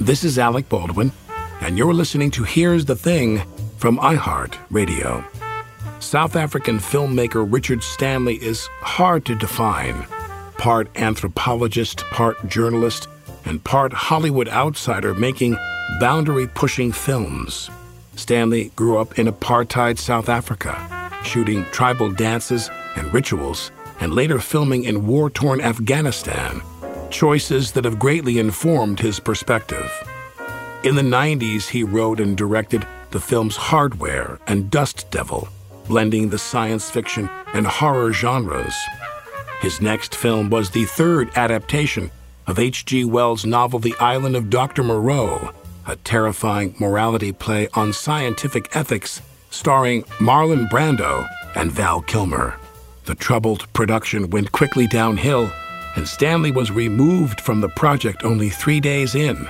This is Alec Baldwin, and you're listening to Here's the Thing from iHeart Radio. South African filmmaker Richard Stanley is hard to define. Part anthropologist, part journalist, and part Hollywood outsider making boundary pushing films. Stanley grew up in apartheid South Africa, shooting tribal dances and rituals, and later filming in war torn Afghanistan. Choices that have greatly informed his perspective. In the 90s, he wrote and directed the films Hardware and Dust Devil, blending the science fiction and horror genres. His next film was the third adaptation of H.G. Wells' novel The Island of Dr. Moreau, a terrifying morality play on scientific ethics starring Marlon Brando and Val Kilmer. The troubled production went quickly downhill, and Stanley was removed from the project only three days in.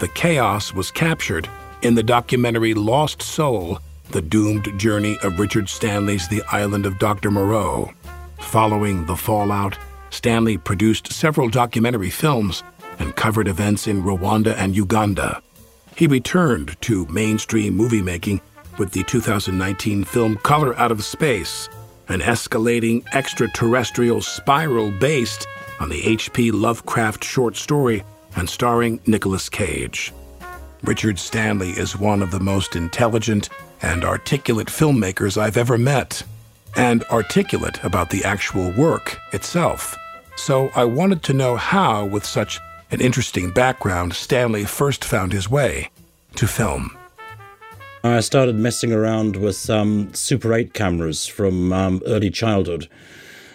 The chaos was captured in the documentary Lost Soul The Doomed Journey of Richard Stanley's The Island of Dr. Moreau. Following the fallout, Stanley produced several documentary films and covered events in Rwanda and Uganda. He returned to mainstream movie making with the 2019 film Color Out of Space, an escalating extraterrestrial spiral based on the H.P. Lovecraft short story and starring Nicolas Cage. Richard Stanley is one of the most intelligent and articulate filmmakers I've ever met, and articulate about the actual work itself. So I wanted to know how, with such an interesting background, Stanley first found his way to film. I started messing around with um, Super 8 cameras from um, early childhood.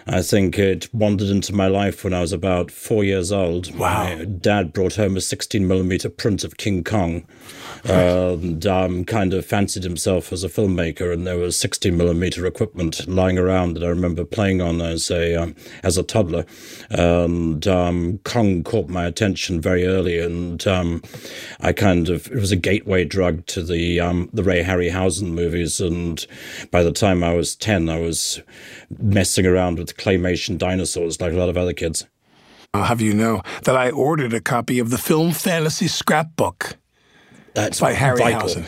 I think it wandered into my life when I was about four years old. Wow. My dad brought home a 16 millimeter print of King Kong and um, kind of fancied himself as a filmmaker. And there was 16 millimeter equipment lying around that I remember playing on as a um, as a toddler. And um, Kong caught my attention very early, and um, I kind of it was a gateway drug to the um, the Ray Harryhausen movies. And by the time I was 10, I was messing around with claymation dinosaurs like a lot of other kids. I'll have you know that I ordered a copy of the film fantasy scrapbook. That's by vital.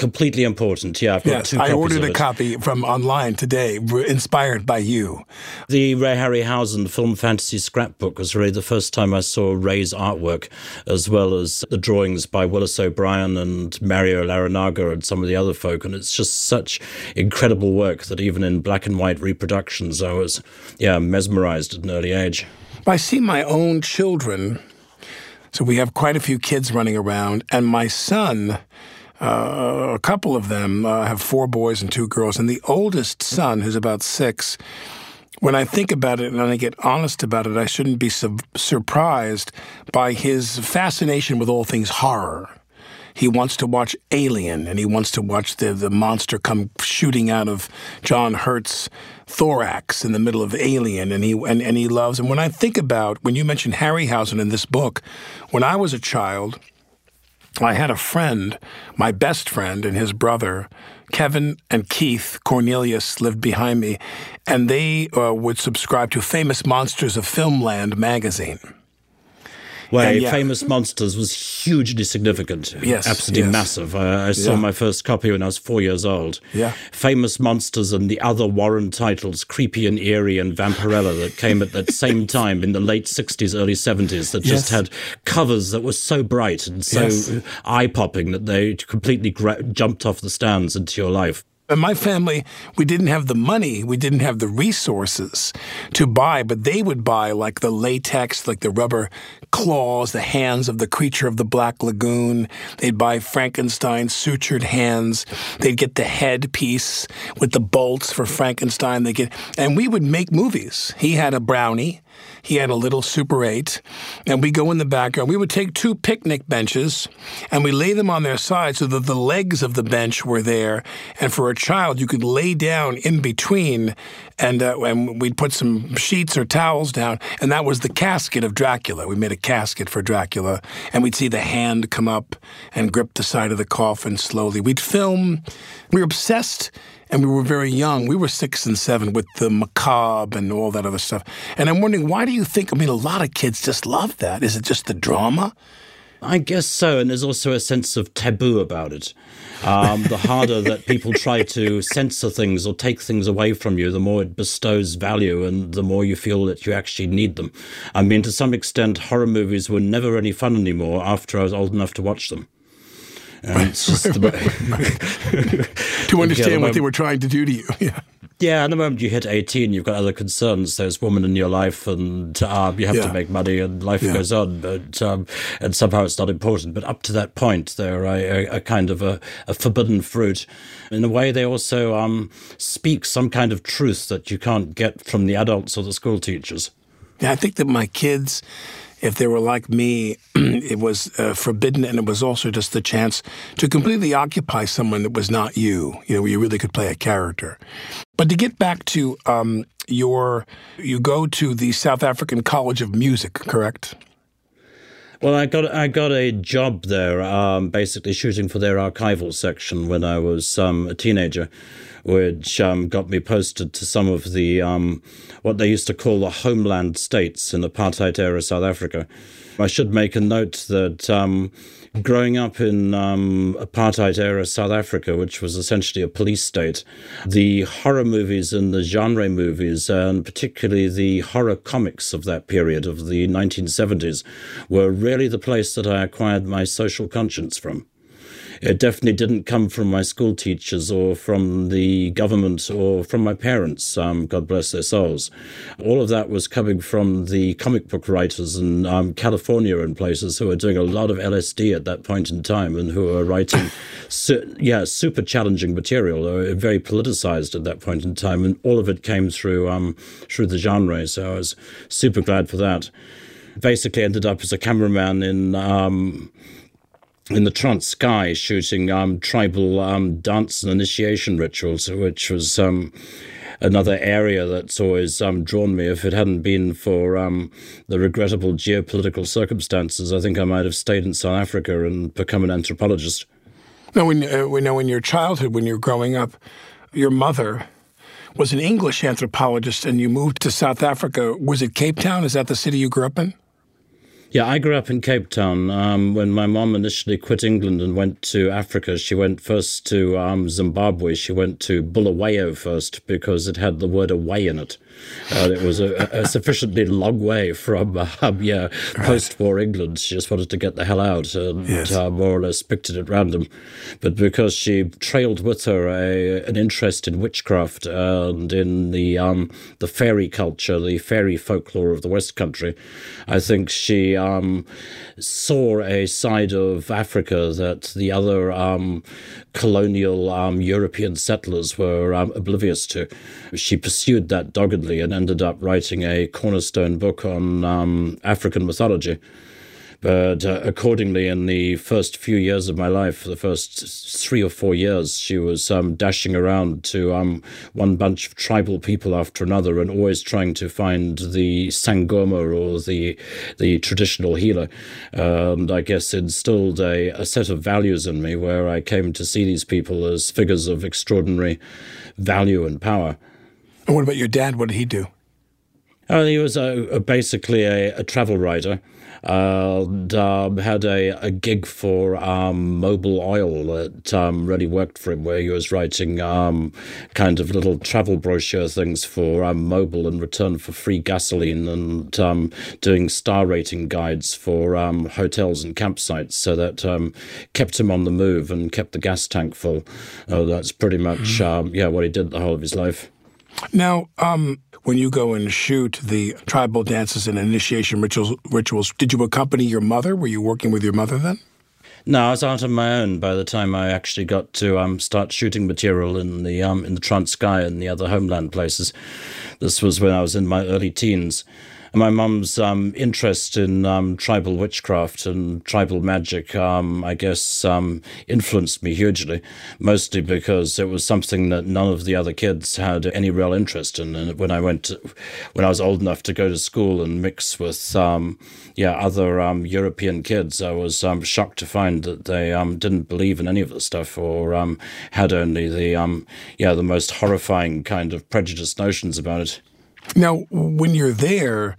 Completely important. Yeah, I've got Yes, two I ordered a copy from online today, inspired by you. The Ray Harryhausen film fantasy scrapbook was really the first time I saw Ray's artwork, as well as the drawings by Willis O'Brien and Mario Larrinaga and some of the other folk. And it's just such incredible work that even in black and white reproductions, I was, yeah, mesmerized at an early age. I see my own children. So we have quite a few kids running around, and my son, uh, a couple of them uh, have four boys and two girls, and the oldest son, who's about six. When I think about it and I get honest about it, I shouldn't be su- surprised by his fascination with all things horror. he wants to watch Alien and he wants to watch the, the monster come shooting out of John Hurt's thorax in the middle of Alien and he and, and he loves and when I think about when you mentioned Harryhausen in this book, when I was a child, I had a friend, my best friend and his brother, Kevin and Keith Cornelius lived behind me, and they uh, would subscribe to Famous Monsters of Filmland magazine where yeah. Famous Monsters was hugely significant. Yes. Absolutely yes. massive. I, I saw yeah. my first copy when I was four years old. Yeah. Famous Monsters and the other Warren titles, Creepy and Eerie and Vampirella, that came at that same time in the late 60s, early 70s, that just yes. had covers that were so bright and so yes. eye popping that they completely gra- jumped off the stands into your life. In my family, we didn't have the money, we didn't have the resources to buy, but they would buy like the latex, like the rubber claws, the hands of the creature of the Black Lagoon. They'd buy Frankenstein's sutured hands. They'd get the head piece with the bolts for Frankenstein. They get, and we would make movies. He had a brownie. He had a little Super 8, and we go in the background. We would take two picnic benches and we lay them on their side so that the legs of the bench were there. And for a child, you could lay down in between, and, uh, and we'd put some sheets or towels down, and that was the casket of Dracula. We made a casket for Dracula, and we'd see the hand come up and grip the side of the coffin slowly. We'd film. We were obsessed and we were very young. We were six and seven with the macabre and all that other stuff. And I'm wondering, why do you think? I mean, a lot of kids just love that. Is it just the drama? I guess so. And there's also a sense of taboo about it. Um, the harder that people try to censor things or take things away from you, the more it bestows value and the more you feel that you actually need them. I mean, to some extent, horror movies were never any fun anymore after I was old enough to watch them. And about to understand what they were trying to do to you. Yeah. Yeah, and the moment you hit 18, you've got other concerns. There's women in your life, and um, you have yeah. to make money, and life yeah. goes on. But um, and somehow it's not important. But up to that point, they're a, a kind of a, a, forbidden fruit. In a way, they also um, speak some kind of truth that you can't get from the adults or the school teachers. Yeah, I think that my kids if they were like me, it was uh, forbidden, and it was also just the chance to completely occupy someone that was not you. You know, you really could play a character. But to get back to um, your, you go to the South African College of Music, correct? Well, I got I got a job there, um, basically shooting for their archival section when I was um, a teenager which um, got me posted to some of the um, what they used to call the homeland states in apartheid era South Africa. I should make a note that um, growing up in um, apartheid era South Africa, which was essentially a police state, the horror movies and the genre movies, and particularly the horror comics of that period of the 1970s, were really the place that I acquired my social conscience from it definitely didn't come from my school teachers or from the government or from my parents, um, God bless their souls. All of that was coming from the comic book writers in um, California and places who were doing a lot of LSD at that point in time and who were writing, su- yeah, super challenging material, uh, very politicized at that point in time. And all of it came through, um, through the genre. So I was super glad for that. Basically ended up as a cameraman in um, in the Transkei shooting um, tribal um, dance and initiation rituals, which was um, another area that's always um, drawn me. If it hadn't been for um, the regrettable geopolitical circumstances, I think I might have stayed in South Africa and become an anthropologist. Now, when, uh, in your childhood, when you were growing up, your mother was an English anthropologist and you moved to South Africa. Was it Cape Town? Is that the city you grew up in? Yeah, I grew up in Cape Town. Um, when my mom initially quit England and went to Africa, she went first to um, Zimbabwe. She went to Bulawayo first because it had the word away in it. Uh, it was a, a, sufficiently long way from um, yeah post-war England. She just wanted to get the hell out and yes. uh, more or less picked it at random. But because she trailed with her a, an interest in witchcraft and in the um, the fairy culture, the fairy folklore of the West Country, I think she um, saw a side of Africa that the other um, colonial um, European settlers were um, oblivious to. She pursued that doggedly and ended up writing a cornerstone book on um, African mythology. But uh, accordingly, in the first few years of my life, the first three or four years, she was um, dashing around to um, one bunch of tribal people after another, and always trying to find the sangoma or the the traditional healer. And I guess instilled a, a set of values in me where I came to see these people as figures of extraordinary value and power. And what about your dad? What did he do? Uh, he was a, a basically a, a, travel writer. Uh, and, um, had a, a gig for um, Mobil Oil that um, really worked for him, where he was writing um, kind of little travel brochure things for um, Mobil in return for free gasoline and um, doing star rating guides for hotels and campsites. So that kept him on the move and kept the gas tank full. Uh, that's pretty much mm. yeah what he did the whole of his life. Now, um, when you go and shoot the tribal dances and initiation rituals, rituals, did you accompany your mother? Were you working with your mother then? No, I was out on my own by the time I actually got to um, start shooting material in the um, in the Transkei and the other homeland places. This was when I was in my early teens my mum's um, interest in um, tribal witchcraft and tribal magic, um, I guess, um, influenced me hugely, mostly because it was something that none of the other kids had any real interest in. And when I went, to, when I was old enough to go to school and mix with, um, yeah, other um, European kids, I was shocked to find that they didn't believe in any of the stuff or had only the, yeah, the most horrifying kind of prejudiced notions about it. Now, when you're there,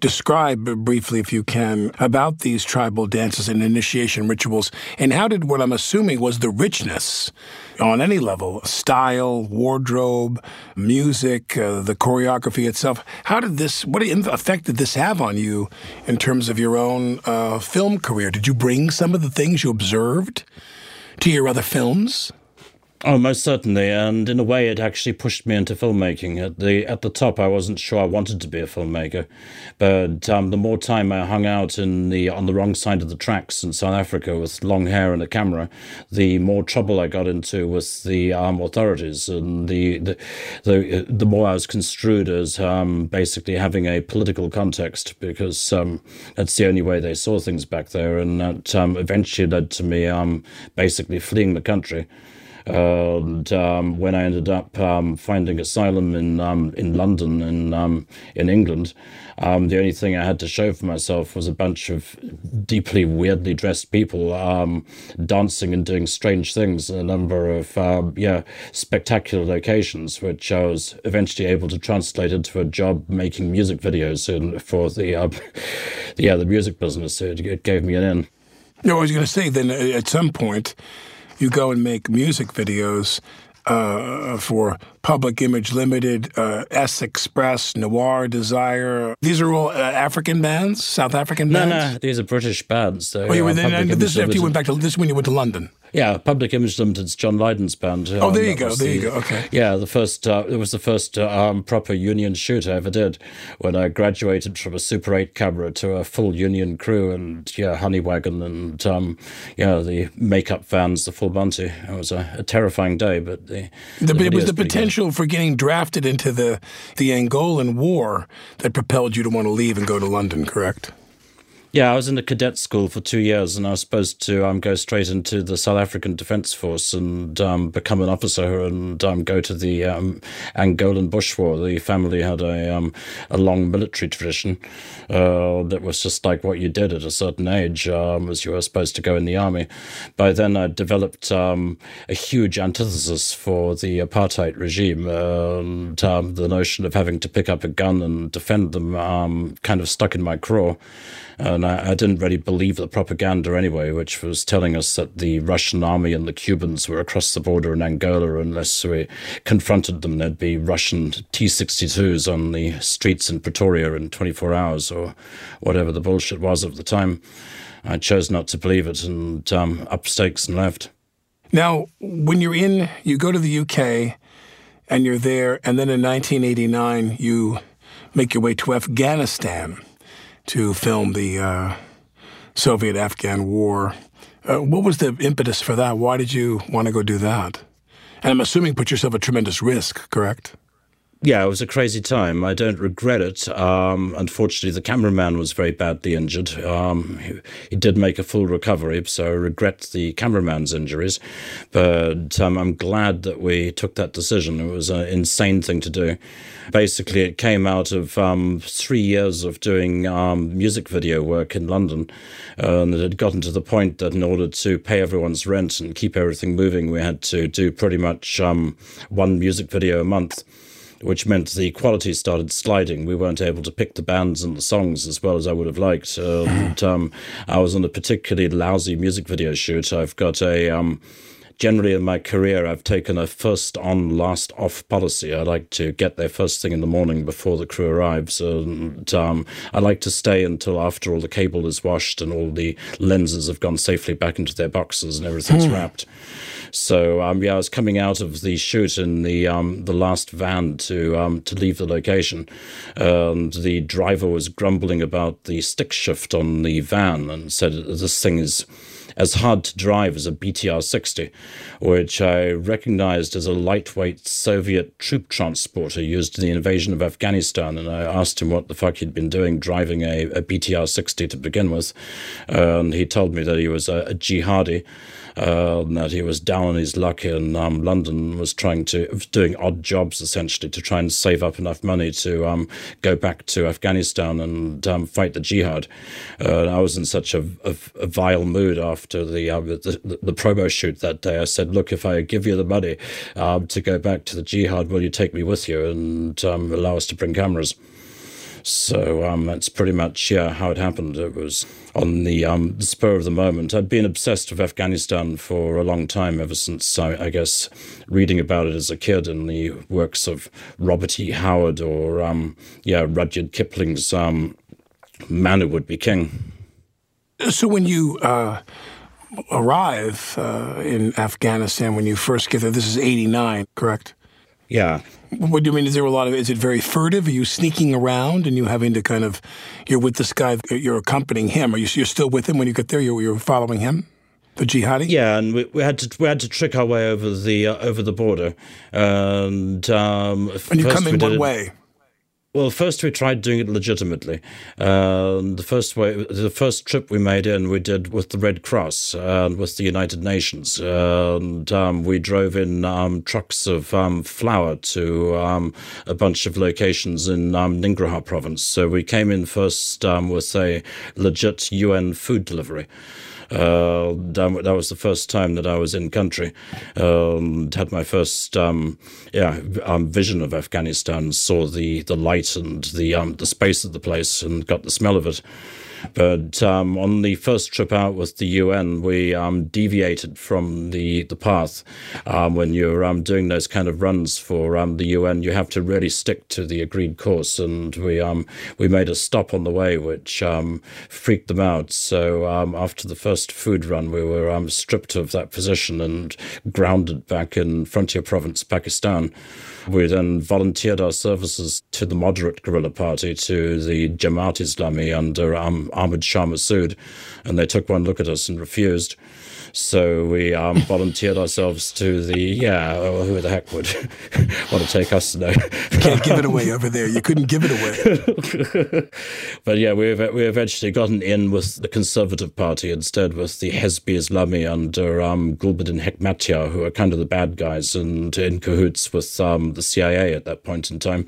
describe briefly, if you can, about these tribal dances and initiation rituals, and how did what I'm assuming was the richness on any level style, wardrobe, music, uh, the choreography itself. How did this, what effect did this have on you in terms of your own uh, film career? Did you bring some of the things you observed to your other films? Oh, most certainly, and in a way, it actually pushed me into filmmaking. At the at the top, I wasn't sure I wanted to be a filmmaker, but um, the more time I hung out in the on the wrong side of the tracks in South Africa with long hair and a camera, the more trouble I got into with the um, authorities, and the the, the the more I was construed as um, basically having a political context because um, that's the only way they saw things back there, and that um, eventually led to me um, basically fleeing the country. And um, when I ended up um, finding asylum in um, in London in um, in England, um, the only thing I had to show for myself was a bunch of deeply weirdly dressed people dancing and doing strange things in a number of yeah spectacular locations, which I was eventually able to translate into a job making music videos in, for the uh, yeah the music business. It, it gave me an in. No, I was going to say then at some point you go and make music videos uh, for Public Image Limited, uh, S Express, Noir Desire. These are all uh, African bands, South African bands. No, no, these are British bands. So, oh, you were, then, this is after you went back to this when you went to London. Yeah, Public Image Limited's John Lydon's band. Oh, there you go. There the, you go. Okay. Yeah, the first. Uh, it was the first uh, um, proper union shoot I ever did when I graduated from a Super 8 camera to a full union crew and yeah, honey wagon and um, yeah, the makeup vans, the full Monty. It was a, a terrifying day, but the, the, the it was the potential for getting drafted into the the Angolan War that propelled you to want to leave and go to London. Correct. Yeah, I was in the cadet school for two years, and I was supposed to um, go straight into the South African Defence Force and um, become an officer and um, go to the um, Angolan Bush War. The family had a um, a long military tradition uh, that was just like what you did at a certain age, um, as you were supposed to go in the army. By then, I developed a huge antithesis for the apartheid regime, and the notion of having to pick up a gun and defend them kind of stuck in my craw. And I, I, didn't really believe the propaganda anyway, which was telling us that the Russian army and the Cubans were across the border in Angola. Unless we confronted them, there'd be Russian T 62s on the streets in Pretoria in 24 hours or whatever the bullshit was at the time. I chose not to believe it and um, up stakes and left. Now, when you're in, you go to the UK and you're there, and then in 1989, you make your way to Afghanistan to film the uh, Soviet Afghan War. Uh, what was the impetus for that? Why did you want to go do that? And I'm assuming put yourself at tremendous risk, correct? Yeah, it was a crazy time. I don't regret it. Um, unfortunately, the cameraman was very badly injured. Um, he, he, did make a full recovery, so I regret the cameraman's injuries. But um, I'm glad that we took that decision. It was an insane thing to do. Basically, it came out of um, three years of doing um, music video work in London. and it had gotten to the point that in order to pay everyone's rent and keep everything moving, we had to do pretty much um, one music video a month which meant the quality started sliding. We weren't able to pick the bands and the songs as well as I would have liked. And um, I was on a particularly lousy music video shoot. I've got a. Um, generally, in my career, I've taken a first on, last off policy. I like to get there first thing in the morning before the crew arrives. And um, I like to stay until after all the cable is washed and all the lenses have gone safely back into their boxes and everything's hmm. wrapped. So um, yeah, I was coming out of the shoot in the um, the last van to um, to leave the location, and the driver was grumbling about the stick shift on the van and said this thing is as hard to drive as a BTR 60, which I recognized as a lightweight Soviet troop transporter used in the invasion of Afghanistan. And I asked him what the fuck he'd been doing driving a, a BTR 60 to begin with. and he told me that he was a, a jihadi uh, that he was down on his luck in um, London, was trying to doing odd jobs essentially to try and save up enough money to um, go back to Afghanistan and um, fight the jihad. Uh, I was in such a, a, a vile mood after the, uh, the, the promo shoot that day. I said, "Look, if I give you the money um, to go back to the jihad, will you take me with you and um, allow us to bring cameras?" So um, that's pretty much yeah how it happened. It was on the, um, spur of the moment. I'd been obsessed with Afghanistan for a long time, ever since I, I, guess reading about it as a kid in the works of Robert E. Howard or um, yeah Rudyard Kipling's um, "Man Who Would Be King." So when you uh, arrive uh, in Afghanistan, when you first get there, this is '89, correct? Yeah. What do you mean? Is there a lot of? Is it very furtive? Are you sneaking around and you having to kind of? You're with this guy. You're accompanying him. Are you? You're still with him when you get there. You're, you're following him. The jihadi. Yeah, and we, we had to we had to trick our way over the uh, over the border, and um, and you come in one way? Well, first we tried doing it legitimately. Uh, the first way, the first trip we made in, we did with the Red Cross and with the United Nations, and um, we drove in um, trucks of um, flour to um, a bunch of locations in um, Nangarhar province. So we came in first with a legit UN food delivery. Uh, that was the first time that I was in country. Um, had my first um, yeah um, vision of Afghanistan. Saw the the light and the um, the space of the place, and got the smell of it. But um, on the first trip out with the UN, we um, deviated from the, the path. Um, when you're um, doing those kind of runs for um, the UN, you have to really stick to the agreed course. And we um, we made a stop on the way, which freaked them out. So after the first food run, we were stripped of that position and grounded back in Frontier Province, Pakistan. We then volunteered our services to the moderate guerrilla party, to the Jamaat Islami under um, Ahmad Shah Massoud, and they took one look at us and refused. So we um, volunteered ourselves to the yeah. Well, who the heck would want to take us? No, can't give it away over there. You couldn't give it away. but yeah, we we eventually gotten in with the Conservative Party instead, with the Hezbi Islami under um, Gulbuddin Hekmatyar, who are kind of the bad guys and in cahoots with um, the CIA at that point in time.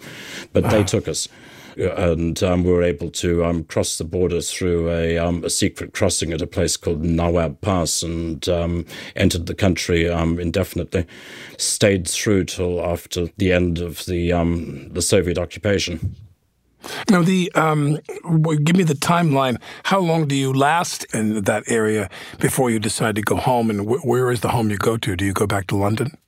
But they took us and um, we were able to um, cross the border through a, um, a, secret crossing at a place called Nawab Pass and um, entered the country um, indefinitely. Stayed through till after the end of the um, the Soviet occupation. Now, the um, give me the timeline. How long do you last in that area before you decide to go home? And wh- where is the home you go to? Do you go back to London?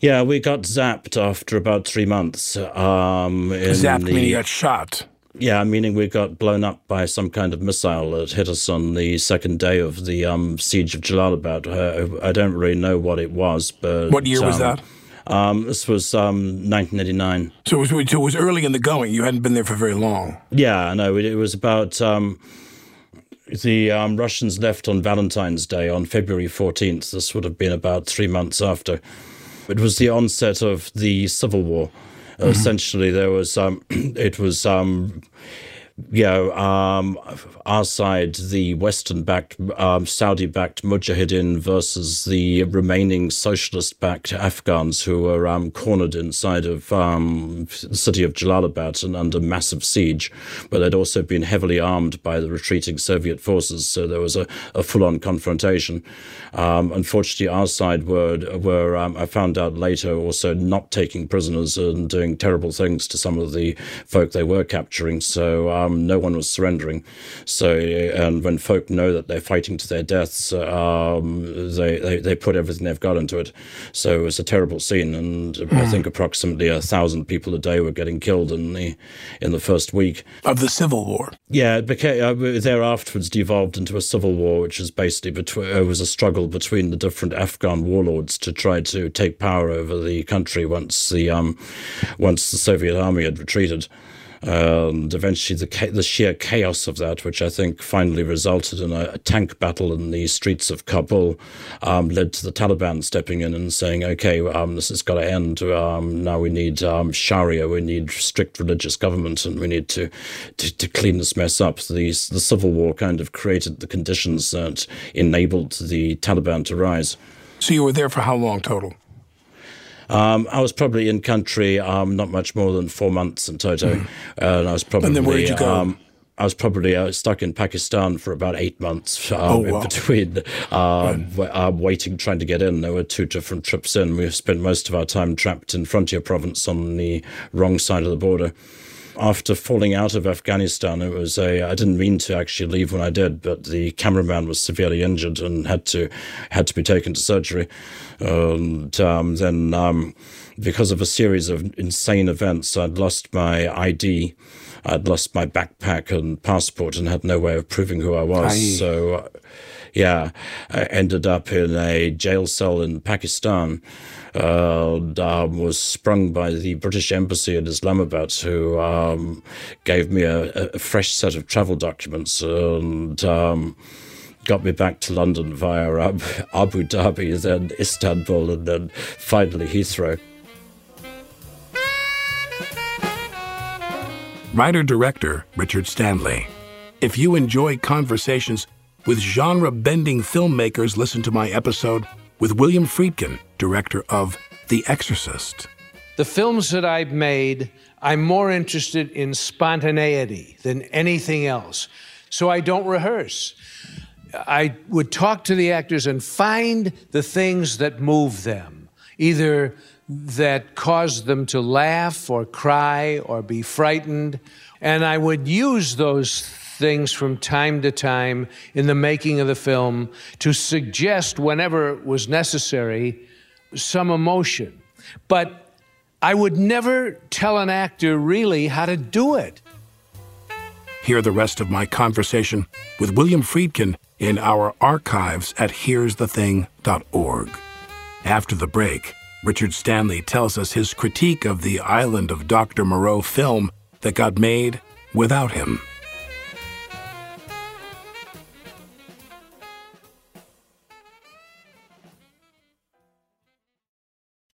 Yeah, we got zapped after about three months. Um, zapped the, meaning you got shot. Yeah, meaning we got blown up by some kind of missile that hit us on the second day of the um, siege of Jalalabad. Uh, I don't really know what it was, but what year um, was that? Um, this was um, 1989. So it was, so it was early in the going. You hadn't been there for very long. Yeah, no, it, it was about. Um, the um, Russians left on Valentine's Day on February 14th. This would have been about three months after. It was the onset of the Civil War. Mm-hmm. Essentially, there was um, it was um, you know, um, our side, the Western-backed, um, Saudi-backed Mujahideen versus the remaining socialist-backed Afghans who were um, cornered inside of um, the city of Jalalabad and under massive siege, but they'd also been heavily armed by the retreating Soviet forces. So there was a, a full-on confrontation. Um, unfortunately, our side were were um, I found out later also not taking prisoners and doing terrible things to some of the folk they were capturing. So um, no one was surrendering. So, and when folk know that they're fighting to their deaths, um, they, they, they put everything they've got into it. So it was a terrible scene, and mm. I hmm. think approximately a thousand people a day were getting killed in the in the first week of the civil war. Yeah, it became uh, thereafterwards devolved into a civil war, which was basically between it was a struggle between the different Afghan warlords to try to take power over the country once the um, once the Soviet army had retreated and eventually the, the sheer chaos of that, which I think finally resulted in a, a tank battle in the streets of Kabul, um, led to the Taliban stepping in and saying, okay, um, this has got to end. Um, now we need um, Sharia, we need strict religious government, and we need to, to, to clean this mess up. The, the civil war kind of created the conditions that enabled the Taliban to rise. So you were there for how long total? Um, I was probably in country um, not much more than four months in toto, mm. uh, and I was probably. And then where did you go? Um, I was probably uh, stuck in Pakistan for about eight months um, oh, wow. in between, uh, right. uh, waiting, trying to get in. There were two different trips in. We spent most of our time trapped in frontier province on the wrong side of the border after falling out of Afghanistan, it was a I didn't mean to actually leave when I did, but the cameraman was severely injured and had to had to be taken to surgery, and um, then um, because of a series of insane events, I'd lost my ID. I'd lost my backpack and passport and had no way of proving who I was. Aye. So, yeah, I ended up in a jail cell in Pakistan um, was sprung by the British Embassy in Islamabad, who um, gave me a, a, fresh set of travel documents and um, got me back to London via Abu Dhabi, then Istanbul, and then finally Heathrow. Writer director Richard Stanley. If you enjoy conversations with genre bending filmmakers, listen to my episode with William Friedkin, director of The Exorcist. The films that I've made, I'm more interested in spontaneity than anything else. So I don't rehearse. I would talk to the actors and find the things that move them, either that cause them to laugh or cry or be frightened. And I would use those things from time to time in the making of the film to suggest, whenever it was necessary, some emotion. But I would never tell an actor really how to do it. Hear the rest of my conversation with William Friedkin in our archives at here'sthething.org. After the break, Richard Stanley tells us his critique of the Island of Dr. Moreau film that got made without him.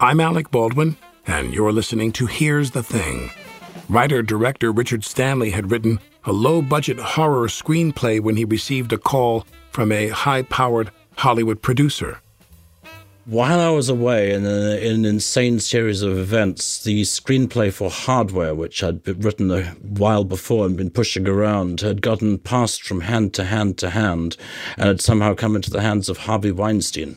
I'm Alec Baldwin, and you're listening to Here's the Thing. Writer director Richard Stanley had written a low budget horror screenplay when he received a call from a high powered Hollywood producer. While I was away in, a, in, an insane series of events, the screenplay for Hardware, which I'd written a while before and been pushing around, had gotten passed from hand to hand to hand and had somehow come into the hands of Harvey Weinstein.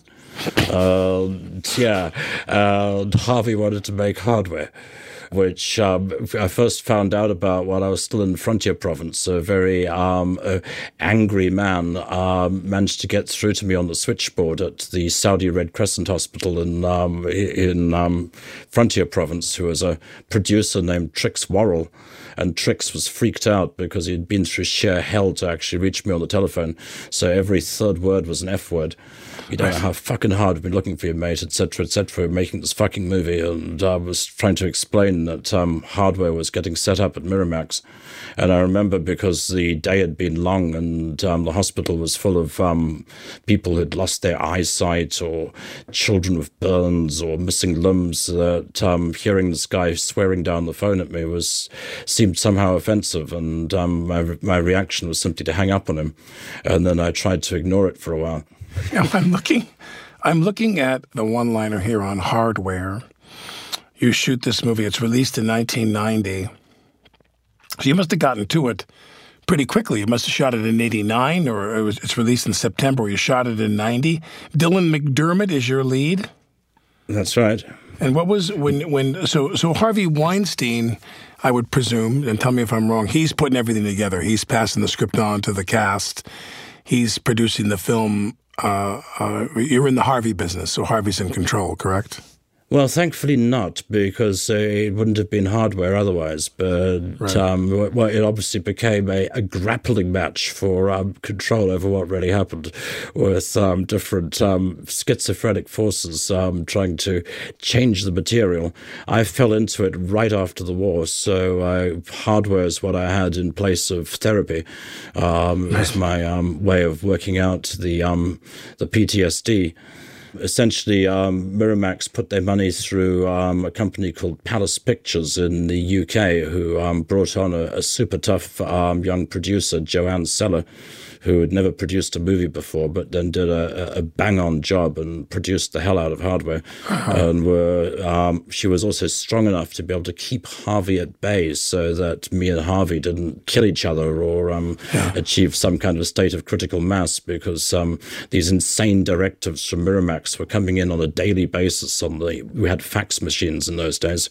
Uh, yeah, uh, Harvey wanted to make hardware which um, I first found out about while I was still in Frontier Province. A very um, uh, angry man um, managed to get through to me on the switchboard at the Saudi Red Crescent Hospital in um, in um, Frontier Province, who was a producer named Trix Worrell. And Trix was freaked out because he'd been through sheer hell to actually reach me on the telephone. So every third word was an F word. You don't know how fucking hard we've been looking for you, mate, etc., etc., making this fucking movie. And I was trying to explain that um, hardware was getting set up at Miramax. And I remember because the day had been long and um, the hospital was full of um, people who'd lost their eyesight or children with burns or missing limbs, that um, hearing this guy swearing down the phone at me was seemed somehow offensive. And um, my, my reaction was simply to hang up on him. And then I tried to ignore it for a while. Now I'm looking, I'm looking at the one-liner here on hardware. You shoot this movie. It's released in 1990. So you must have gotten to it pretty quickly. You must have shot it in 89 or it was, it's released in September. You shot it in 90. Dylan McDermott is your lead? That's right. And what was when when so so Harvey Weinstein, I would presume, and tell me if I'm wrong, he's putting everything together. He's passing the script on to the cast. He's producing the film uh, uh, you're in the Harvey business, so Harvey's in control, correct? Well, thankfully not, because uh, it wouldn't have been hardware otherwise. But right. um, well, it obviously became a, a grappling match for um, control over what really happened, with um, different um, schizophrenic forces um, trying to change the material. I fell into it right after the war, so hardware is what I had in place of therapy. Um, it was my way of working out the the PTSD essentially, um, Miramax put their money through um, a company called Palace Pictures in the UK, who um, brought on a, a super tough um, young producer, JoAnne Sellar who had never produced a movie before, but then did a, a bang on job and produced the hell out of hardware. Uh-huh. And were, um, she was also strong enough to be able to keep Harvey at bay so that me and Harvey didn't kill each other or um, yeah. achieve some kind of state of critical mass because um, these insane directives from Miramax were coming in on a daily basis. On the we had fax machines in those days.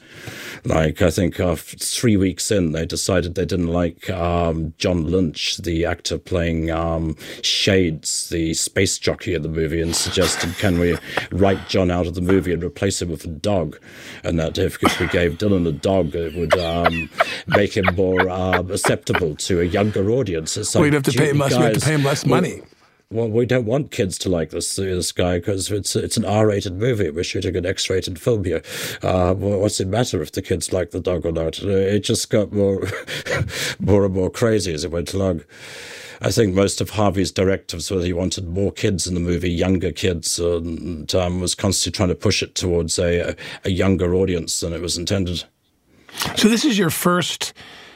Like I think after three weeks in, they decided they didn't like um, John Lynch, the actor playing um, Shades, the space jockey in the movie, and suggested, can we write John out of the movie and replace him with a dog? And that if, we gave Dylan a dog, it would um, make him more um, acceptable to a younger audience. Like, we'd have to pay him less. Guys, we have to pay him less money. Well, we don't want kids to like this this guy because it's it's an R-rated movie. We're shooting an X-rated film here. Uh, what's it matter if the kids like the dog or not? It just got more more and more crazy as it went along. I think most of Harvey's directives were he wanted more kids in the movie, younger kids, and um, was constantly trying to push it towards a, a younger audience than it was intended. So this is your first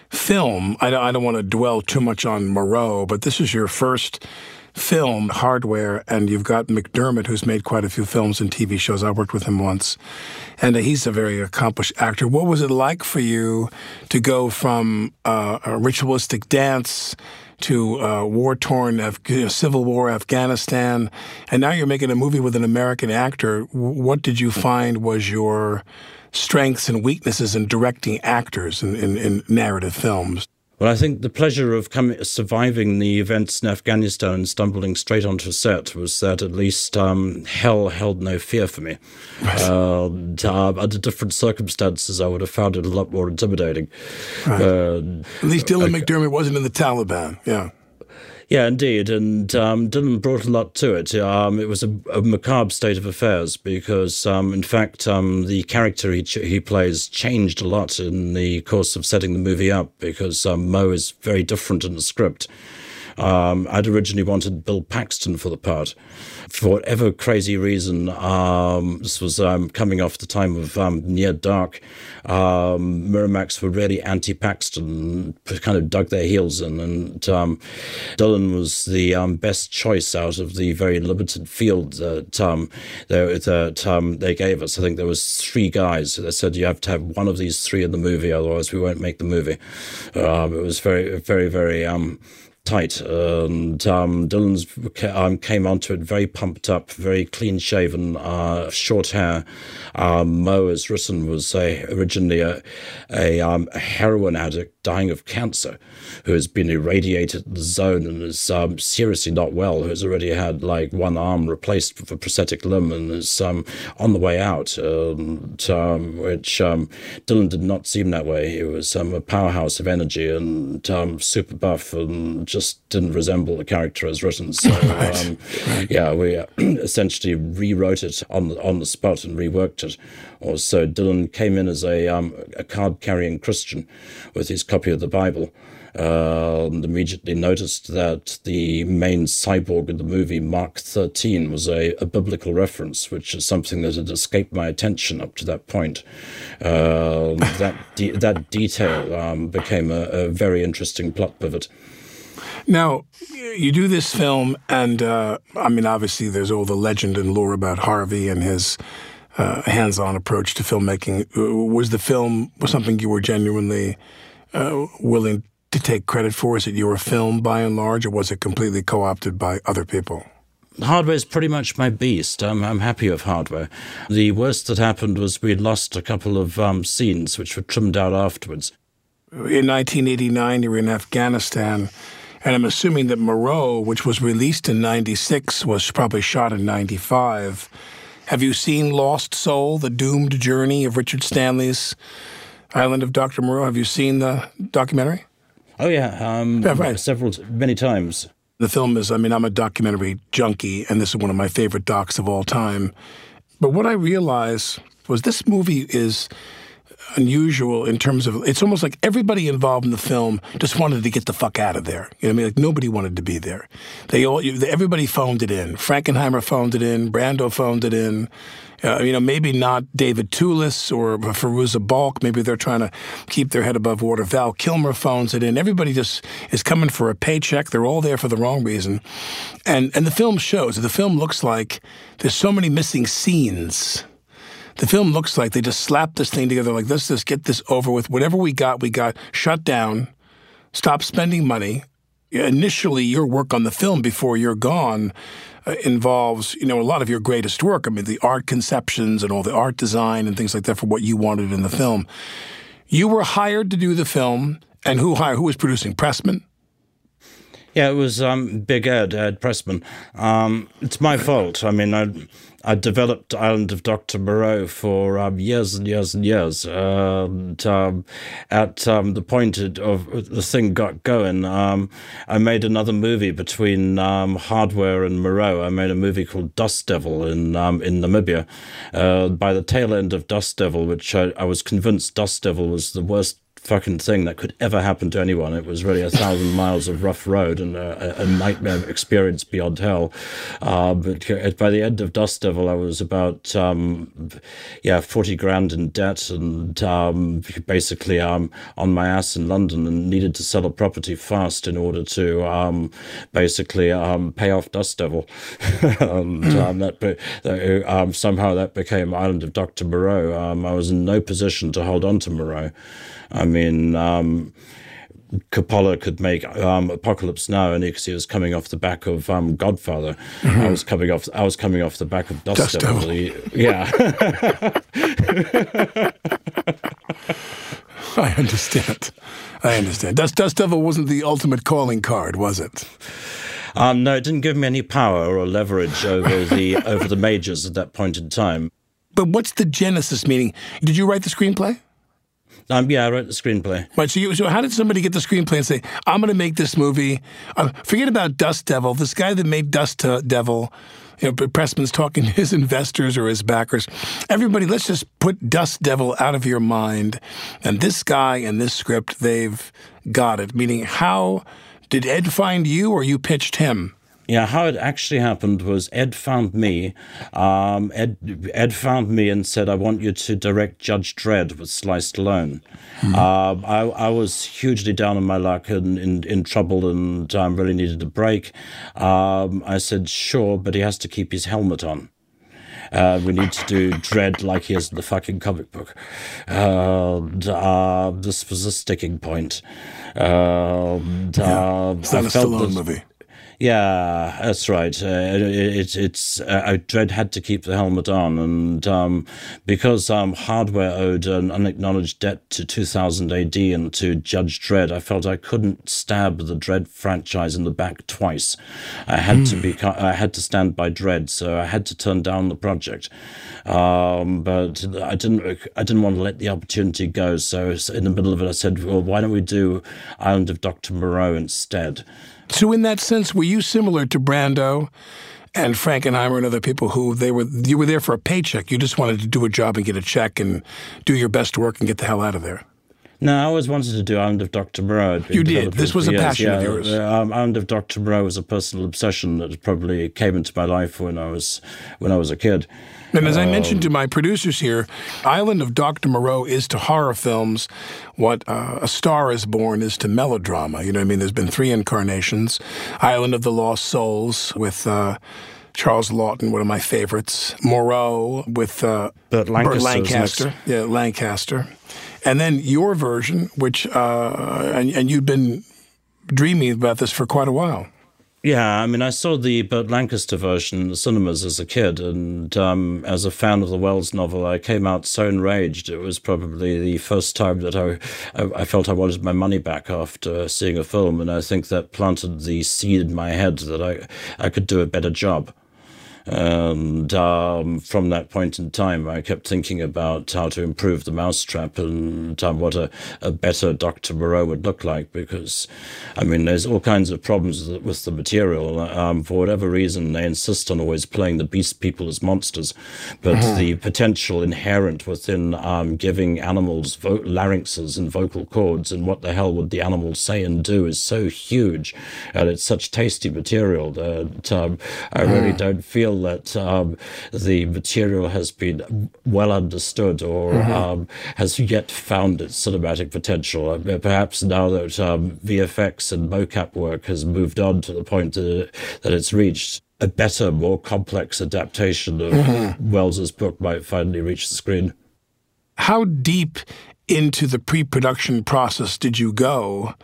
film. I don't, I don't want to dwell too much on Moreau, but this is your first film hardware, and you've got McDermott, who's made quite a few films and TV shows. I worked with him once, and he's a very accomplished actor. What was it like for you to go from uh, a ritualistic dance to uh, war torn know, Civil War Afghanistan, and now you're making a movie with an American actor? What did you find was your strengths and weaknesses in directing actors in, in, in narrative films? Well, I think the pleasure of coming, surviving the events in Afghanistan and stumbling straight onto set was that at least um, hell held no fear for me. Right. Uh, uh, under different circumstances, I would have found it a lot more intimidating. Right. Uh, at least Dylan McDermott wasn't in the Taliban. Yeah. Yeah, indeed. And um, Dylan brought a lot to it. Um, it was a, a, macabre state of affairs because, um, in fact, um, the character he, ch- he plays changed a lot in the course of setting the movie up because um, Mo is very different in the script. Um, I'd originally wanted Bill Paxton for the part for whatever crazy reason, um, this was um, coming off the time of um, Near Dark. Um, Miramax were really anti-Paxton, kind of dug their heels in, and um, Dylan was the best choice out of the very limited field that they, that they gave us. I think there was three guys that said you have to have one of these three in the movie, otherwise we won't make the movie. it was very, very, very tight. And um, Dylan's um, came onto it very pumped up, very clean shaven, uh, short hair. Um, Mo, as written, was a, originally a, a, um, a, heroin addict dying of cancer who has been irradiated in the zone and is um, seriously not well, who has already had like one arm replaced with a prosthetic limb and is um, on the way out. And, which Dylan did not seem that way. He was a powerhouse of energy and super buff and just didn't resemble the character as written. So right. um, yeah, we uh, essentially rewrote it on the on the spot and reworked it. Also, Dylan came in as a um, a card carrying Christian with his copy of the Bible. Uh, and immediately noticed that the main cyborg in the movie, Mark 13, was a, a, biblical reference, which is something that had escaped my attention up to that point. Uh, that, de- that detail um, became a, a very interesting plot pivot. Now, you do this film, and uh, I mean, obviously, there's all the legend and lore about Harvey and his uh, hands-on approach to filmmaking. Uh, was the film something you were genuinely uh, willing to take credit for? Is it your film by and large, or was it completely co-opted by other people? Hardware is pretty much my beast. I'm, I'm happy with hardware. The worst that happened was we lost a couple of um, scenes which were trimmed out afterwards. In 1989, you were in Afghanistan. And I'm assuming that Moreau, which was released in 96, was probably shot in 95. Have you seen Lost Soul, The Doomed Journey of Richard Stanley's Island of Dr. Moreau? Have you seen the documentary? Oh, yeah. Um, yeah right. Several, many times. The film is, I mean, I'm a documentary junkie, and this is one of my favorite docs of all time. But what I realized was this movie is unusual in terms of it's almost like everybody involved in the film just wanted to get the fuck out of there. You know what I mean? Like nobody wanted to be there. They all everybody phoned it in. Frankenheimer phoned it in. Brando phoned it in. Uh, you know, maybe not David Thewlis or Fairuza Balk. Maybe they're trying to keep their head above water. Val Kilmer phones it in. Everybody just is coming for a paycheck. They're all there for the wrong reason. And and the film shows. The film looks like there's so many missing scenes the film looks like they just slapped this thing together like let's just get this over with. Whatever we got, we got shut down. Stop spending money. Initially, your work on the film before you're gone uh, involves, you know, a lot of your greatest work. I mean, the art conceptions and all the art design and things like that for what you wanted in the film. You were hired to do the film, and who hired? Who was producing? Pressman. Yeah, it was um, Big Ed, Ed Pressman. Um, it's my fault. I mean, I, I developed Island of Dr. Moreau for um, years and years and years. And um, at um, the point of the thing got going, um, I made another movie between um, Hardware and Moreau. I made a movie called Dust Devil in um, in Namibia. Uh, by the tail end of Dust Devil, which I, I was convinced Dust Devil was the worst fucking thing that could ever happen to anyone. It was really a thousand miles of rough road and a, a nightmare experience beyond hell. Uh, but by the end of Dust Devil, I was about um, yeah forty grand in debt and um, basically um, on my ass in London and needed to sell a property fast in order to um, basically um, pay off Dust Devil. and um, that somehow that became Island of Doctor Moreau. I was in no position to hold on to Moreau. I mean, um, Coppola could make um, Apocalypse Now, and because he was coming off the back of um, Godfather, mm-hmm. I was coming off. I was coming off the back of Dust, Dust Devil. Devil. Yeah. I understand. I understand. Dust, Dust Devil wasn't the ultimate calling card, was it? Um, no, it didn't give me any power or leverage over the over the majors at that point in time. But what's the genesis meaning? Did you write the screenplay? Um, yeah, I wrote the screenplay. Right. So, you, so how did somebody get the screenplay and say, "I'm going to make this movie"? Uh, forget about Dust Devil. This guy that made Dust Devil, you know, Pressman's talking to his investors or his backers. Everybody, let's just put Dust Devil out of your mind. And this guy and this script, they've got it. Meaning, how did Ed find you, or you pitched him? Yeah, how it actually happened was Ed found me. Um, Ed Ed found me and said, "I want you to direct Judge Dredd with Sly Stallone." Mm-hmm. Uh, I, I was hugely down on my luck and in, in trouble, and um, really needed a break. Um, I said, "Sure, but he has to keep his helmet on." Uh, we need to do Dredd like he is in the fucking comic book. And uh, this was a sticking point. And, yeah, not I a Stallone movie. Yeah, that's right. Uh, it, it's uh, Dredd had to keep the helmet on, and um, because um, Hardware owed an unacknowledged debt to 2000 AD and to Judge Dredd, I felt I couldn't stab the Dredd franchise in the back twice. I had mm. to be. Hmm. I had to stand by Dredd, so I had to turn down the project. Um, but I didn't. I didn't want to let the opportunity go. So in the middle of it, I said, "Well, why don't we do Island of Doctor Moreau instead?" So, in that sense, were you similar to Brando and Frankenheimer and other people who they were you were there for a paycheck? You just wanted to do a job and get a check and do your best work and get the hell out of there. No, I always wanted to do Island of Dr. Moreau. You did. This was a years. passion yeah, of yours. Um, Island of Dr. Moreau was a personal obsession that probably came into my life when I was when I was a kid. And as I mentioned to my producers here, Island of Dr. Moreau is to horror films what uh, A Star is Born is to melodrama. You know what I mean? There's been three incarnations Island of the Lost Souls with. Uh, Charles Laughton, one of my favorites. Moreau with uh, Burt Lancaster. Burt Lancaster. Yeah, Lancaster. And then your version, which, uh, and, and you've been dreaming about this for quite a while. Yeah, I mean, I saw the Burt Lancaster version in the cinemas as a kid, and um, as a fan of the Wells novel, I came out so enraged. It was probably the first time that I, I felt I wanted my money back after seeing a film, and I think that planted the seed in my head that I, I could do a better job. And um, from that point in time, I kept thinking about how to improve the mousetrap and um, what a, a, better Dr. Moreau would look like. Because, I mean, there's all kinds of problems with the material. Um, for whatever reason, they insist on always playing the beast people as monsters. But mm-hmm. the potential inherent within um, giving animals vo- larynxes and vocal cords and what the hell would the animals say and do is so huge. And it's such tasty material that um, I really mm. don't feel that um, the material has been well understood or mm-hmm. um, has yet found its cinematic potential. Uh, perhaps now that um, VFX and mocap work has moved on to the point that, that it's reached, a better, more complex adaptation of mm-hmm. Wells's book might finally reach the screen. How deep into the pre-production process did you go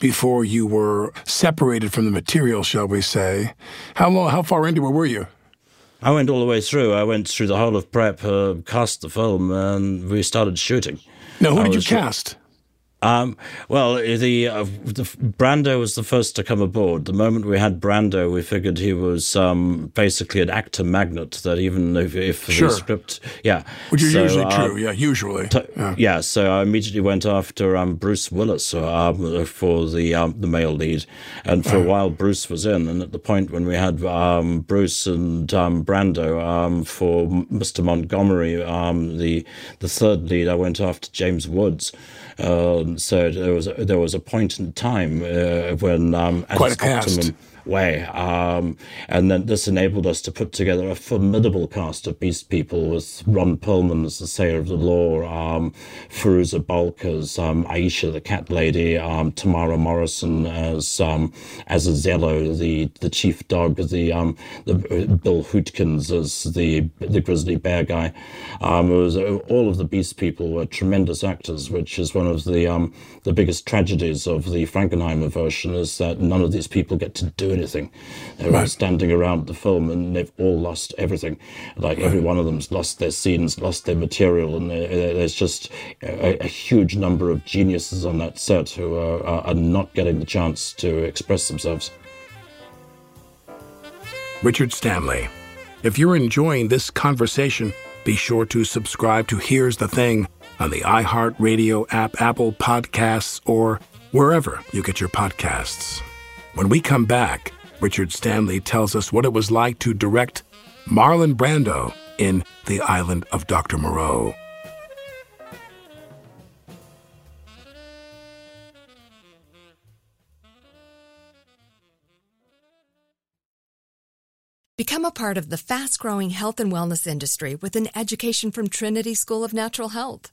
before you were separated from the material, shall we say? How long, how far into it were you? I went all the way through. I went through the whole of prep, uh, cast the film, and we started shooting. Now, who I did you cast? Um, well, the, uh, the, Brando was the first to come aboard. The moment we had Brando, we figured he was um, basically an actor magnet. That even if, if sure. the script, yeah, which is so, usually uh, true, yeah, usually, t- yeah. yeah. So I immediately went after um, Bruce Willis um, for the um, the male lead, and for a while Bruce was in. And at the point when we had um, Bruce and Brando for Mr. Montgomery, the the third lead, I went after James Woods. Um, so there was a, there was a point in time uh, when um, quite a cast way. Um, and then this enabled us to put together a formidable cast of Beast People with Ron Perlman as the Sayer of the Law, um, Fairuza Balk as um, Aisha, the Cat Lady, um, Temuera Morrison as um, as Azello, the the chief dog, the um, the Bill Hootkins as the the grizzly bear guy. Um, it was all of the Beast People were tremendous actors, which is one of the um, the biggest tragedies of the Frankenheimer version is that none of these people get to do anything. They're right. all standing around the film and they've all lost everything. Like right. every one of them's lost their scenes, lost their material, and there's just a, a, huge number of geniuses on that set who are, are not getting the chance to express themselves. Richard Stanley. If you're enjoying this conversation, be sure to subscribe to Here's the Thing on the iHeartRadio app, Apple Podcasts, or wherever you get your podcasts. When we come back, Richard Stanley tells us what it was like to direct Marlon Brando in The Island of Dr. Moreau. Become a part of the fast growing health and wellness industry with an education from Trinity School of Natural Health.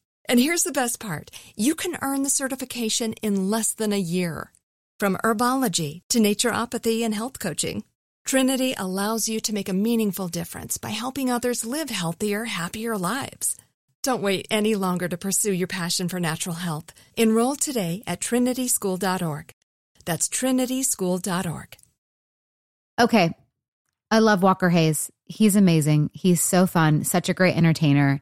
and here's the best part you can earn the certification in less than a year. From herbology to naturopathy and health coaching, Trinity allows you to make a meaningful difference by helping others live healthier, happier lives. Don't wait any longer to pursue your passion for natural health. Enroll today at trinityschool.org. That's trinityschool.org. Okay. I love Walker Hayes. He's amazing. He's so fun, such a great entertainer.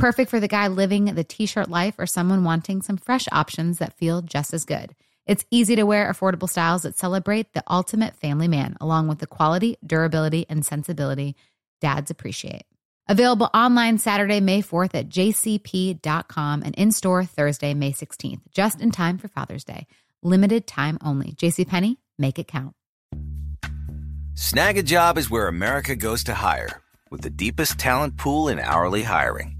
Perfect for the guy living the t shirt life or someone wanting some fresh options that feel just as good. It's easy to wear, affordable styles that celebrate the ultimate family man, along with the quality, durability, and sensibility dads appreciate. Available online Saturday, May 4th at jcp.com and in store Thursday, May 16th, just in time for Father's Day. Limited time only. JCPenney, make it count. Snagajob is where America goes to hire, with the deepest talent pool in hourly hiring.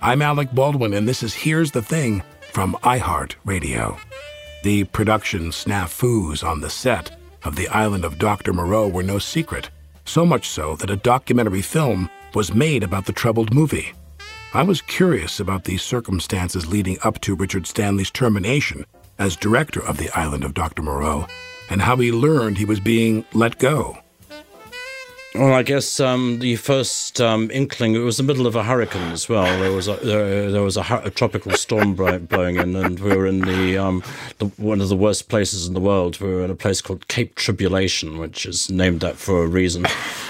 I'm Alec Baldwin, and this is Here's the Thing from iHeartRadio. The production snafus on the set of The Island of Dr. Moreau were no secret, so much so that a documentary film was made about the troubled movie. I was curious about the circumstances leading up to Richard Stanley's termination as director of the Island of Dr. Moreau and how he learned he was being let go. Well, I guess um, the first um, inkling it was the middle of a hurricane as well. There was a there, there was a, a, tropical storm blowing in, and we were in the, um, the, one of the worst places in the world. We were in a place called Cape Tribulation, which is named that for a reason.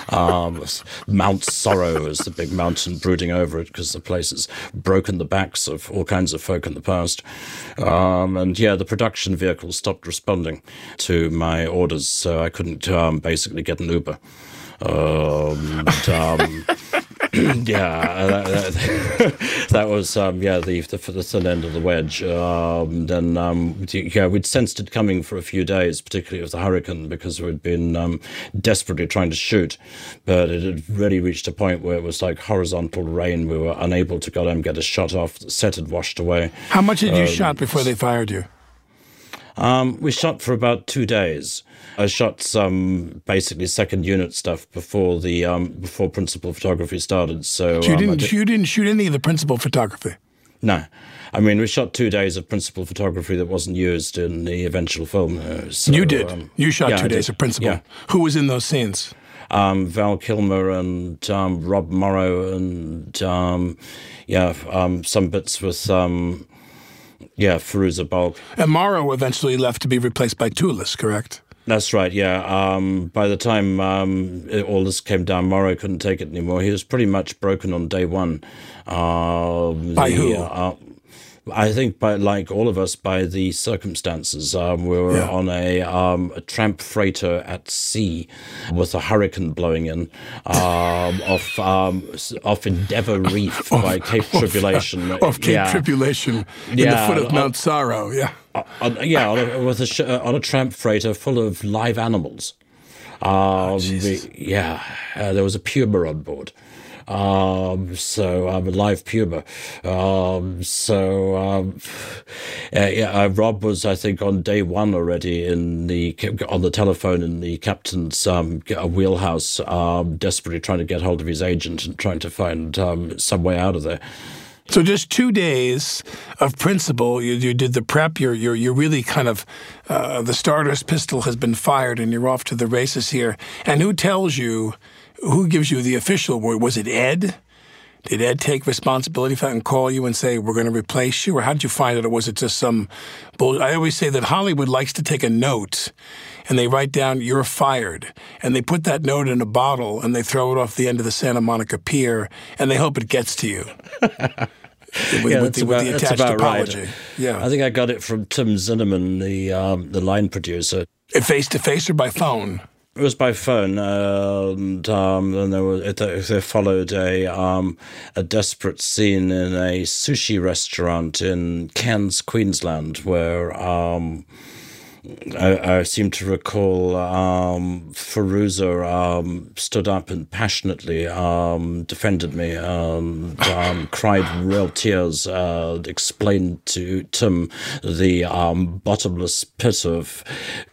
Um, Mount Sorrow is the big mountain brooding over it because the place has broken the backs of all kinds of folk in the past. Um, and yeah, the production vehicle stopped responding to my orders, so I couldn't um, basically get an Uber. Um, um, yeah, that, that, that was um, yeah the, the the thin end of the wedge. Um, then um, yeah, we'd sensed it coming for a few days, particularly with the hurricane, because we'd been um, desperately trying to shoot, but it had really reached a point where it was like horizontal rain. We were unable to go and get a shot off. The set had washed away. How much had you um, shot before they fired you? Um, we shot for about two days. I shot some basically second unit stuff before the um, before principal photography started. So, you um, didn't did, you didn't shoot any of the principal photography. No, I mean we shot two days of principal photography that wasn't used in the eventual film. Uh, so, you did. Um, you shot yeah, two days of principal. Yeah. Who was in those scenes? Um, Val Kilmer and um, Rob Morrow and um, yeah, um, some bits with um, yeah, Fairuza Balk. And Morrow eventually left to be replaced by Thewlis, correct? That's right. Yeah. Um, by the time um, it, all this came down, Morrow couldn't take it anymore. He was pretty much broken on day one. Uh, by the, who? Uh, I think, by like all of us, by the circumstances. Um, we were yeah. on a, um, a, tramp freighter at sea with a hurricane blowing in um, off um, off Endeavour Reef by Cape Tribulation. off Cape yeah. Tribulation in yeah, the foot of Mount Sorrow. Yeah, on, yeah, on a, with a sh- on a tramp freighter full of live animals. Oh, the, yeah, uh, there was a puma on board. Um, so I'm a live puma. Um, so um, uh, yeah, uh, Rob was, I think, on day one already in the on the telephone in the captain's um, wheelhouse, um, desperately trying to get hold of his agent and trying to find um, some way out of there. So just two days of principal. You, you did the prep. You're you're you're really kind of uh, the starter's pistol has been fired, and you're off to the races here. And who tells you? who gives you the official word? Was it Ed? Did Ed take responsibility for that and call you and say, we're going to replace you? Or how did you find it? Or was it just some bull? I always say that Hollywood likes to take a note and they write down, you're fired. And they put that note in a bottle and they throw it off the end of the Santa Monica Pier and they hope it gets to you. with, yeah, with, the, about, with the attached apology. Right. Yeah. I think I got it from Tim Zinnemann, the, um, the line producer. Face to face or by phone? It was by phone, and um, then there was it, they followed a um, a desperate scene in a sushi restaurant in Cairns, Queensland, where um, I, I, seem to recall um, um, stood up and passionately um, defended me and um, cried real tears, uh, explained to Tim the um, bottomless pit of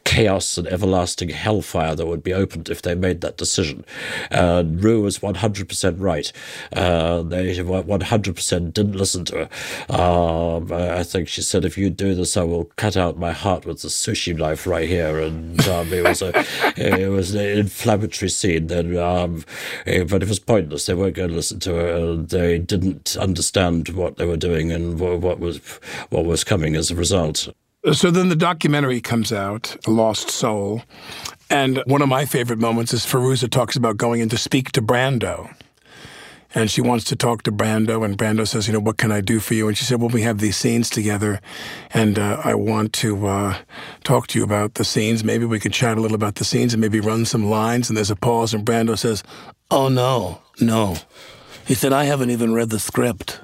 chaos and everlasting hellfire that would be opened if they made that decision. Uh, Rue was 100% right. Uh, they 100% didn't listen to her. Um, I think she said, if you do this, I will cut out my heart with the sushi knife right here. And um, it was a it was an inflammatory scene. Then, um, eh, but it was pointless. They weren't going to listen to her. They didn't understand what they were doing and what was what was coming as a result. So then the documentary comes out, A Lost Soul. And one of my favorite moments is Fairuza talks about going in to speak to Brando. And she wants to talk to Brando, and Brando says, You know, what can I do for you? And she said, Well, we have these scenes together, and uh, I want to uh, talk to you about the scenes. Maybe we could chat a little about the scenes and maybe run some lines. And there's a pause, and Brando says, Oh, no, no. He said, I haven't even read the script.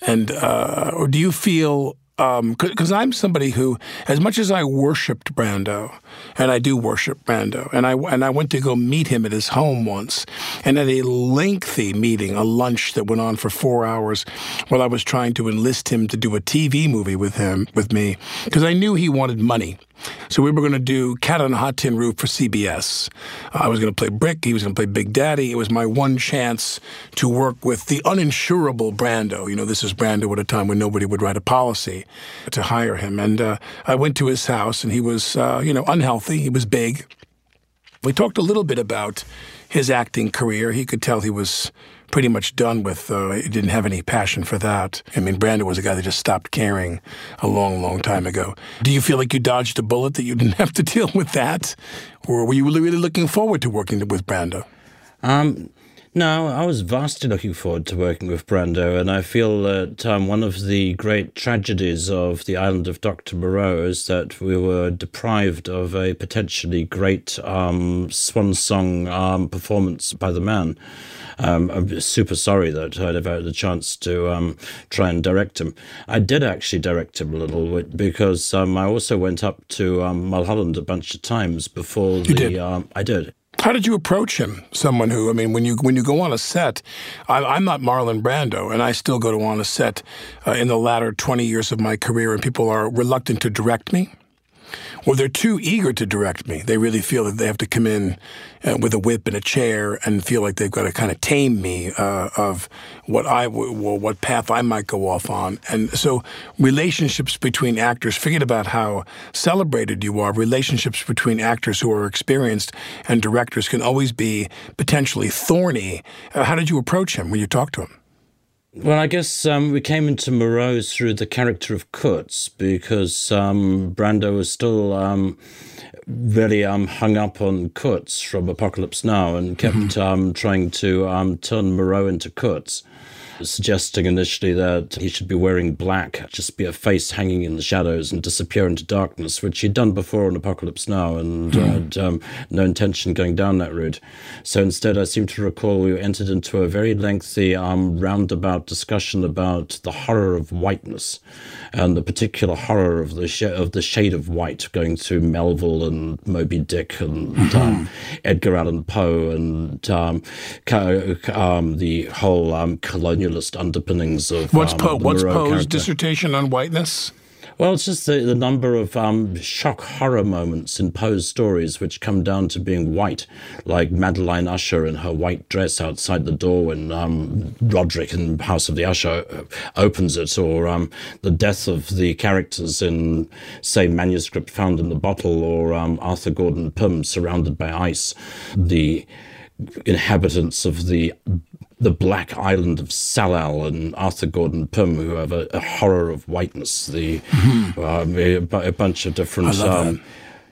And uh, or do you feel because um, I'm somebody who, as much as I worshipped Brando, and I do worship Brando, and I and I went to go meet him at his home once, and at a lengthy meeting, a lunch that went on for four hours, while I was trying to enlist him to do a TV movie with him with me, because I knew he wanted money. So we were going to do Cat on a Hot Tin Roof for CBS. I was going to play Brick. He was going to play Big Daddy. It was my one chance to work with the uninsurable Brando. You know, this is Brando at a time when nobody would write a policy to hire him. And uh, I went to his house, and he was, uh, you know, unhealthy. He was big. We talked a little bit about his acting career. He could tell he was pretty much done with. Uh, he didn't have any passion for that. I mean, Brando was a guy that just stopped caring a long, long time ago. Do you feel like you dodged a bullet that you didn't have to deal with that, or were you really looking forward to working with Brando? Um, no, I was vastly looking forward to working with Brando, and I feel that um, one of the great tragedies of the island of Dr. Moreau is that we were deprived of a potentially great um, swan song um, performance by the man. Um, I'm super sorry that I never had the chance to um, try and direct him. I did actually direct him a little bit because um, I also went up to um, Mulholland a bunch of times before the. You did? Um, I did. How did you approach him? Someone who, I mean, when you when you go on a set, I, am not Marlon Brando, and I still go to on a set uh, in the latter 20 years of my career, and people are reluctant to direct me or they're too eager to direct me. They really feel that they have to come in uh, with a whip and a chair and feel like they've got to kind of tame me uh, of what I well, what path I might go off on. And so relationships between actors, forget about how celebrated you are. Relationships between actors who are experienced and directors can always be potentially thorny. Uh, how did you approach him when you talked to him? Well, I guess um, we came into Moreau through the character of Kurtz because um, Brando was still um, really um, hung up on Kurtz from Apocalypse Now and kept mm-hmm. Um, trying to um, turn Moreau into Kurtz suggesting initially that he should be wearing black, just be a face hanging in the shadows and disappear into darkness, which he'd done before on Apocalypse Now and mm. had um, no intention going down that route. So instead, I seem to recall we entered into a very lengthy um, roundabout discussion about the horror of whiteness and the particular horror of the sh- of the shade of white going through Melville and Moby Dick and mm-hmm. um, Edgar Allan Poe and um, um, the whole um, underpinnings of what's um, Poe? What's Poe's character. dissertation on whiteness? Well, it's just the, the number of um, shock horror moments in Poe's stories which come down to being white, like Madeline Usher in her white dress outside the door when um, Roderick in House of the Usher uh, opens it, or um, the death of the characters in, say, Manuscript Found in the Bottle, or um, Arthur Gordon Pym surrounded by ice. The inhabitants of the the Black Island of Tsalal and Arthur Gordon Pym, who have a, a horror of whiteness. The mm-hmm. uh, a, a, bunch of different. Um,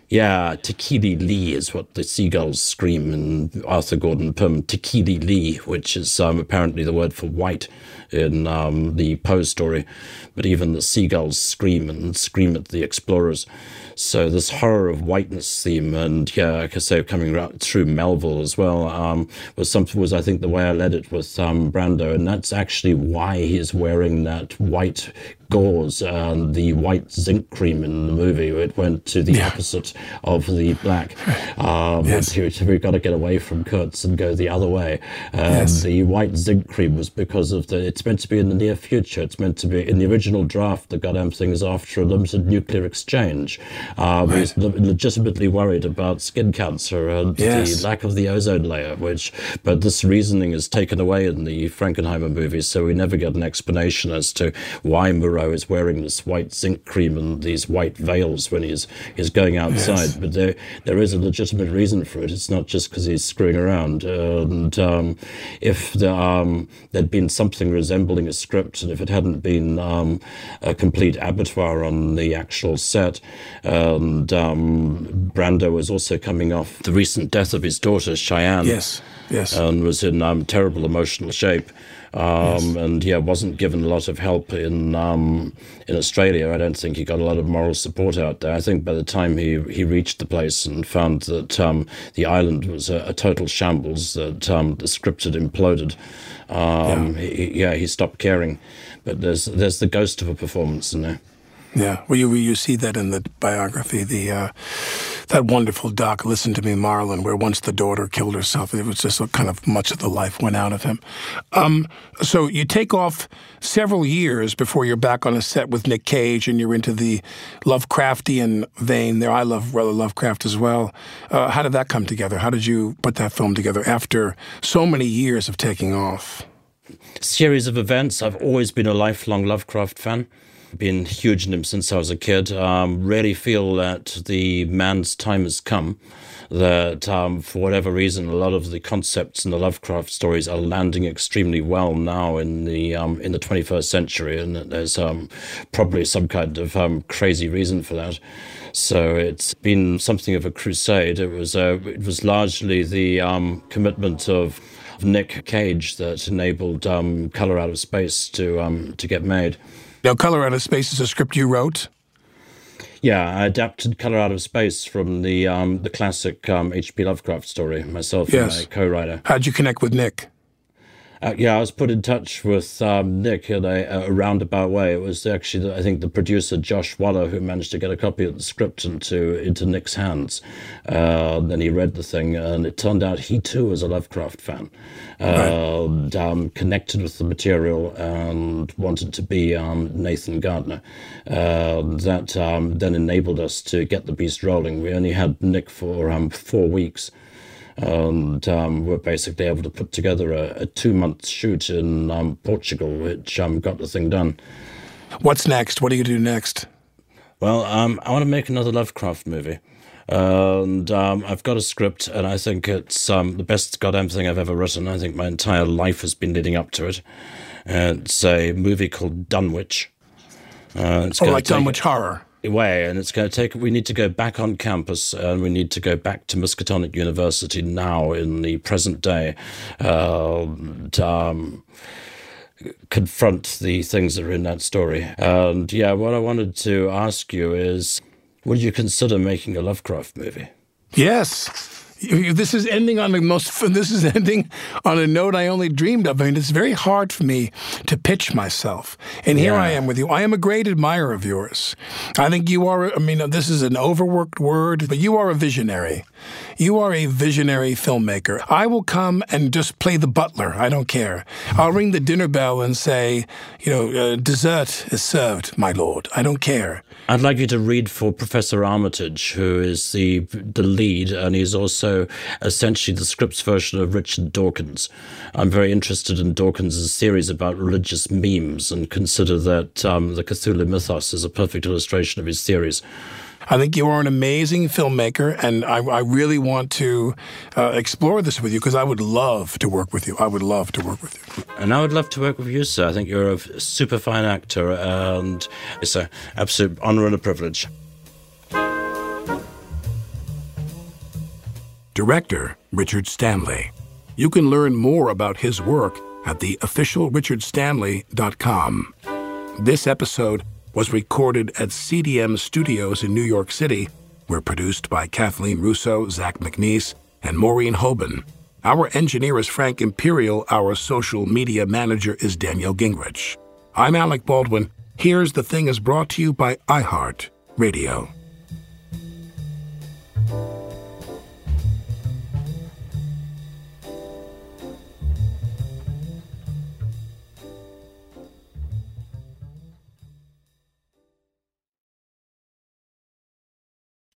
yeah, Tekeli-li is what the seagulls scream in Arthur Gordon Pym. Tekeli-li, which is um, apparently the word for white in um, the Poe story. But even the seagulls scream and scream at the explorers. So this horror of whiteness theme, and yeah, like I say, coming through Melville as well, um, was something was I think the way I led it with um, Brando, and that's actually why he's wearing that white gauze and the white zinc cream in the movie. It went to the yeah. opposite of the black. Um, yes. We've got to get away from Kurtz and go the other way. Um, yes. The white zinc cream was because of the. It's meant to be in the near future. It's meant to be in the original draft. The goddamn thing is after a limited nuclear exchange. Um, right. He's legitimately worried about skin cancer and yes. the lack of the ozone layer, which, but this reasoning is taken away in the Frankenheimer movies, so we never get an explanation as to why Moreau is wearing this white zinc cream and these white veils when he's he's going outside. Yes. But there there is a legitimate reason for it. It's not just because he's screwing around. And um, if the, um, there'd been something resembling a script, and if it hadn't been um, a complete abattoir on the actual set, and um, Brando was also coming off the recent death of his daughter, Cheyenne. Yes, yes. And was in um, terrible emotional shape. Um, yes. And yeah, wasn't given a lot of help in um, in Australia. I don't think he got a lot of moral support out there. I think by the time he, he reached the place and found that um, the island was a, a total shambles, that um, the script had imploded, um, yeah. He, yeah, he stopped caring. But there's there's the ghost of a performance in there. Yeah, well, you you see that in the biography. The uh, that wonderful doc, Listen to Me, Marlon, where once the daughter killed herself. It was just a kind of much of the life went out of him. Um, so you take off several years before you're back on a set with Nick Cage and you're into the Lovecraftian vein there. I love rather Lovecraft as well. Uh, how did that come together? How did you put that film together after so many years of taking off? Series of events. I've always been a lifelong Lovecraft fan been huge in him since I was a kid. Um, really feel that the man's time has come. That um, for whatever reason, a lot of the concepts in the Lovecraft stories are landing extremely well now in the um, in the 21st century, and there's um, probably some kind of um, crazy reason for that. So it's been something of a crusade. It was uh, it was largely the um, commitment of Nick Cage that enabled um, Color Out of Space to um, to get made. Now, Color Out of Space is a script you wrote. Yeah, I adapted Color Out of Space from the um, the classic H.P. Um, Lovecraft story myself yes. and my co-writer. How'd you connect with Nick? Uh, yeah, I was put in touch with um, Nick in a, a, roundabout way. It was actually, I think, the producer Josh Waller who managed to get a copy of the script into into Nick's hands. Uh, then he read the thing, and it turned out he too was a Lovecraft fan, uh, right. um, connected with the material, and wanted to be um, Nathan Gardner. Uh, that um, then enabled us to get the beast rolling. We only had Nick for um, four weeks and um, we're basically able to put together a, a two month shoot in um, Portugal, which um, got the thing done. What's next? What do you gonna do next? Well, um, I want to make another Lovecraft movie. And um, I've got a script, and I think it's um, the best goddamn thing I've ever written. I think my entire life has been leading up to it. it's a movie called Dunwich. Uh, it's oh, like Dunwich Horror way, and it's going to take. We need to go back on campus, and we need to go back to Miskatonic University now in the present day. Uh, um, confront the things that are in that story. And yeah, what I wanted to ask you is, would you consider making a Lovecraft movie? Yes. This is ending on the most. This is ending on a note I only dreamed of. I mean, it's very hard for me to pitch myself, and here yeah. I am with you. I am a great admirer of yours. I think you are. I mean, this is an overworked word, but you are a visionary. You are a visionary filmmaker. I will come and just play the butler. I don't care. I'll ring the dinner bell and say, you know, uh, dessert is served, my lord. I don't care. I'd like you to read for Professor Armitage, who is the the lead, and he's also essentially the script's version of Richard Dawkins. I'm very interested in Dawkins' series about religious memes, and consider that um, the Cthulhu mythos is a perfect illustration of his theories. I think you are an amazing filmmaker, and I, I really want to uh, explore this with you because I would love to work with you. I would love to work with you. And I would love to work with you, sir. I think you're a super fine actor, and it's an absolute honor and a privilege. Director Richard Stanley. You can learn more about his work at the officialrichardstanley.com. This episode was recorded at CDM Studios in New York City. We're produced by Kathleen Russo, Zach MacNees, and Maureen Hoban. Our engineer is Frank Imperial. Our social media manager is Danielle Gingrich. I'm Alec Baldwin. Here's the Thing is brought to you by iHeart Radio.